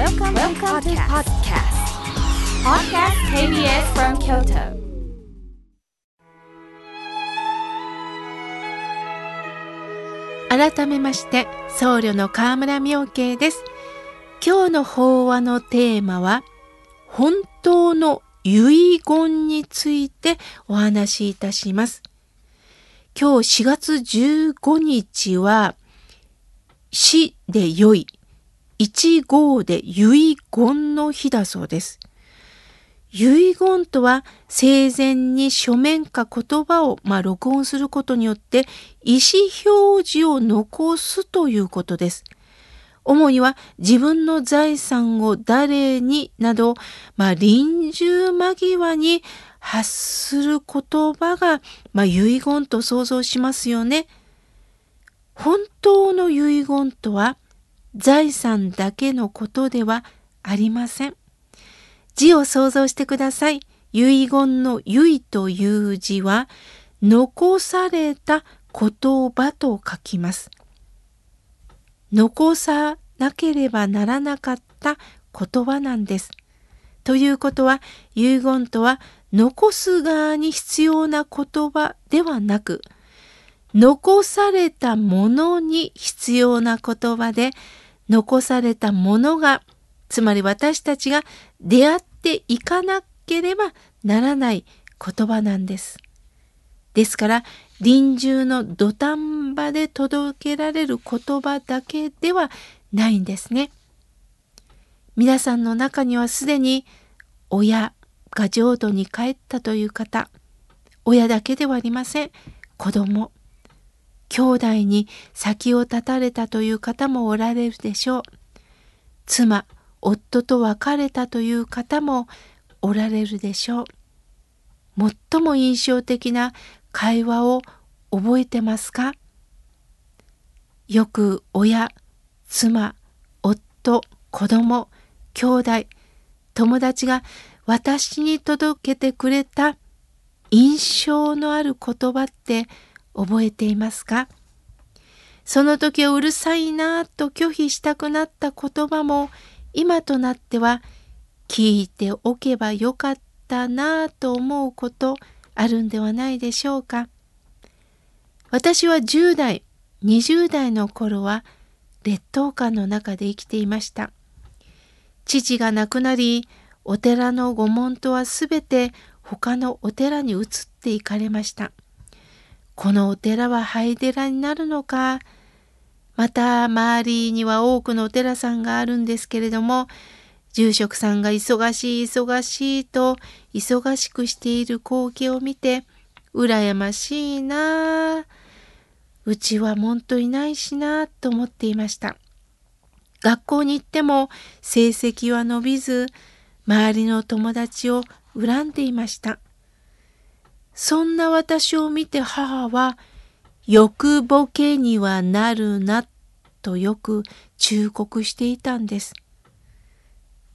Welcome, Welcome to podcast. Podcast KBS from Kyoto. 改めまして僧侶の河村明慶です今日の法話のテーマは本当の遺言についてお話しいたします今日4月15日は死で良い一号で遺言の日だそうです遺言とは生前に書面か言葉を、まあ、録音することによって意思表示を残すということです。主には自分の財産を誰になど、まあ、臨終間際に発する言葉が、まあ、遺言と想像しますよね。本当の遺言とは財産だけのことではありません。字を想像してください。遺言の遺という字は、残された言葉と書きます。残さなければならなかった言葉なんです。ということは、遺言とは残す側に必要な言葉ではなく、残されたものに必要な言葉で、残されたものがつまり私たちが出会っていかなければならない言葉なんです。ですから臨終の土壇場で届けられる言葉だけではないんですね。皆さんの中にはすでに親が浄土に帰ったという方親だけではありません子供兄弟に先を絶たれたという方もおられるでしょう妻夫と別れたという方もおられるでしょう。最も印象的な会話を覚えてますか？よく親、妻、夫、子供、兄弟、友達が私に届けてくれた印象のある言葉って覚えていますか？その時はうるさいなと拒否したくなった言葉も今となっては聞いておけばよかったなぁと思うことあるんではないでしょうか？私は10代、20代の頃は劣等感の中で生きていました。父が亡くなり、お寺の御門とはすべて他のお寺に移っていかれました。このお寺は廃寺になるのか、また周りには多くのお寺さんがあるんですけれども住職さんが忙しい忙しいと忙しくしている光景を見て羨ましいなあうちは門徒いないしなあと思っていました。学校に行っても成績は伸びず周りの友達を恨んでいました。そんな私を見て母は欲ボケにはなるなとよく忠告していたんです。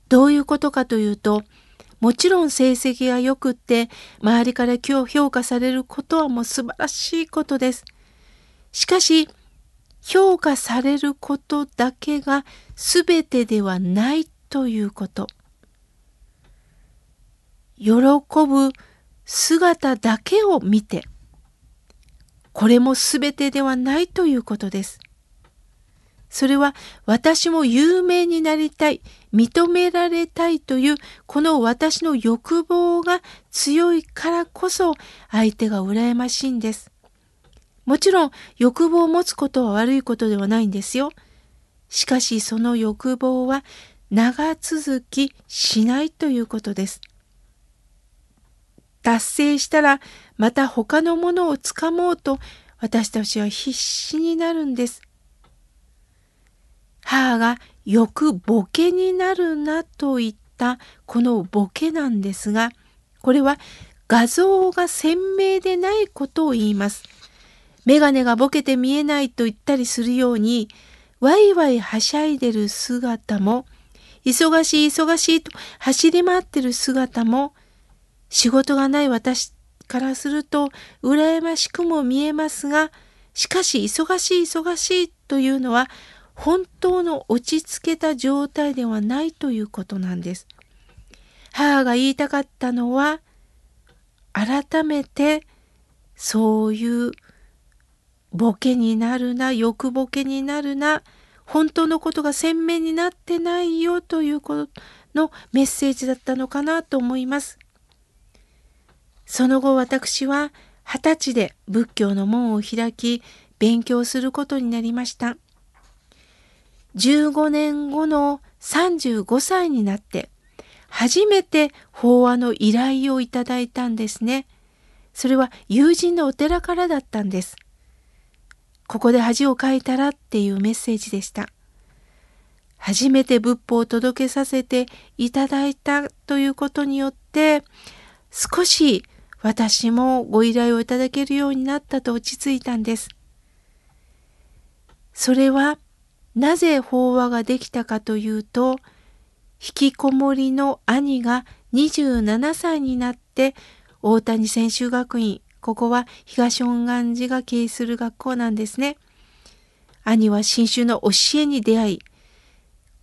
どういうことかというと、もちろん成績が良くって周りから今日評価されることはもう素晴らしいことです。しかし、評価されることだけが全てではないということ。喜ぶ姿だけを見てこれも全てではないということです。それは私も有名になりたい、認められたいというこの私の欲望が強いからこそ相手が羨ましいんです。もちろん欲望を持つことは悪いことではないんですよ。しかしその欲望は長続きしないということです。達成したらまた他のものをつかもうと私たちは必死になるんです。母がよくボケになるなと言ったこのボケなんですがこれは画像が鮮明でないことを言います。眼鏡がボケて見えないと言ったりするようにワイワイはしゃいでる姿も忙しい忙しいと走り回ってる姿も仕事がない私からすると羨ましくも見えますがしかし忙しい忙しいというのは本当の落ち着けた状態ではないということなんです。母が言いたかったのは改めてそういうボケになるな欲ボケになるな本当のことが鮮明になってないよということのメッセージだったのかなと思います。その後私は二十歳で仏教の門を開き勉強することになりました。15年後の35歳になって初めて法話の依頼をいただいたんですね。それは友人のお寺からだったんです。ここで恥をかいたらっていうメッセージでした。初めて仏法を届けさせていただいたということによって少し私もご依頼をいただけるようになったと落ち着いたんです。それはなぜ法話ができたかというと引きこもりの兄が27歳になって大谷専修学院ここは東恩願寺が経営する学校なんですね。兄は新種の教えに出会い、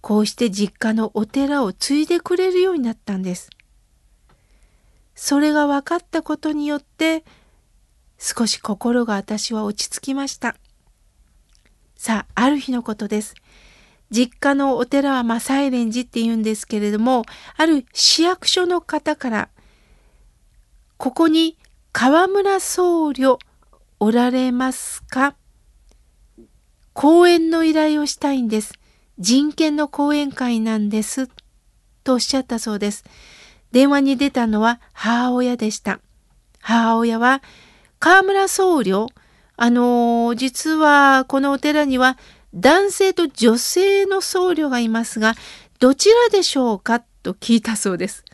こうして実家のお寺を継いでくれるようになったんです。それが分かったことによって、少し心が私は落ち着きました。さあ、ある日のことです。実家のお寺は、ま、サイレン寺って言うんですけれども、ある市役所の方から、ここに河村僧侶おられますか？講演の依頼をしたいんです。人権の講演会なんです。とおっしゃったそうです。電話に出たのは母親でした。母親は、河村僧侶、あのー、実はこのお寺には男性と女性の僧侶がいますが、どちらでしょうかと聞いたそうです。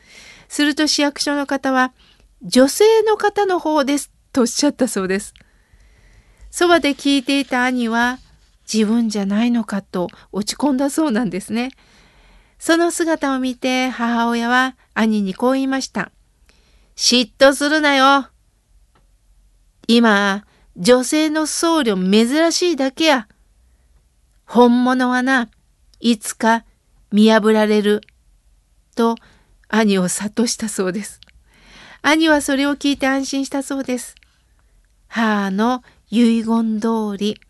すると市役所の方は、女性の方の方ですとおっしゃったそうです。そばで聞いていた兄は自分じゃないのかと落ち込んだそうなんですね。その姿を見て母親は兄にこう言いました。嫉妬するなよ。今、女性の僧侶珍しいだけや。本物はな、いつか見破られる。と兄を諭したそうです。兄はそれを聞いて安心したそうです。母の遺言通り、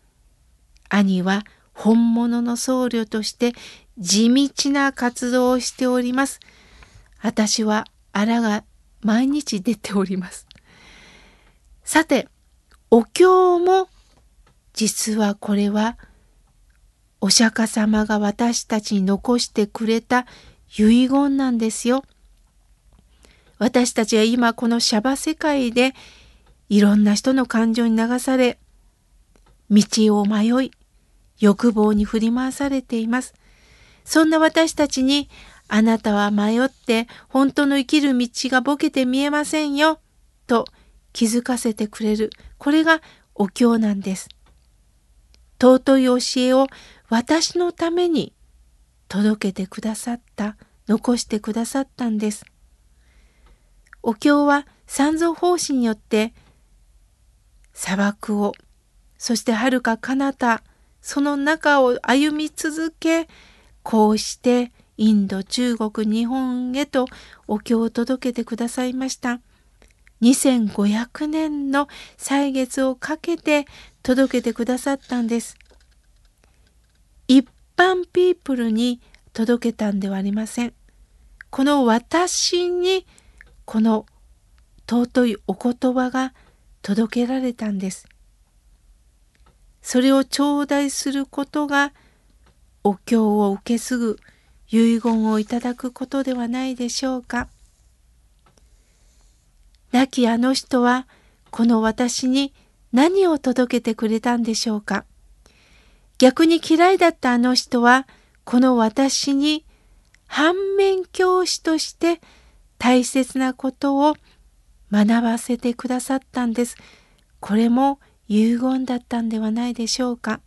兄は本物の僧侶として地道な活動をしております。私はあらが毎日出ております。さて、お経も実はこれはお釈迦様が私たちに残してくれた遺言なんですよ。私たちは今このシャバ世界でいろんな人の感情に流され、道を迷い、欲望に振り回されています。そんな私たちに、あなたは迷って本当の生きる道がボケて見えませんよ、と気づかせてくれる。これがお経なんです。尊い教えを私のために届けてくださった、残してくださったんです。お経は三蔵法師によって砂漠をそして遥か彼方その中を歩み続けこうしてインド中国日本へとお経を届けてくださいました。2500年の歳月をかけて届けてくださったんです。一般ピープルに届けたんではありません。この私にこの尊いお言葉が届けられたんです。それを頂戴することがお経を受け継ぐ遺言をいただくことではないでしょうか。亡きあの人はこの私に何を届けてくれたんでしょうか。逆に嫌いだったあの人はこの私に反面教師として大切なことを学ばせてくださったんです。これも遺言だったんではないでしょうか。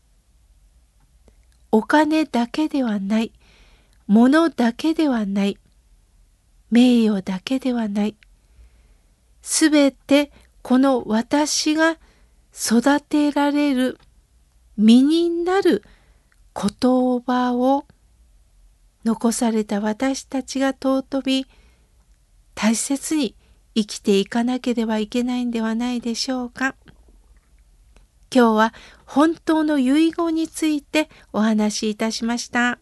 お金だけではない、物だけではない、名誉だけではない。すべてこの私が育てられる身になる言葉を残された私たちが尊び大切に生きていかなければいけないんではないでしょうか。今日は本当の遺言についてお話しいたしました。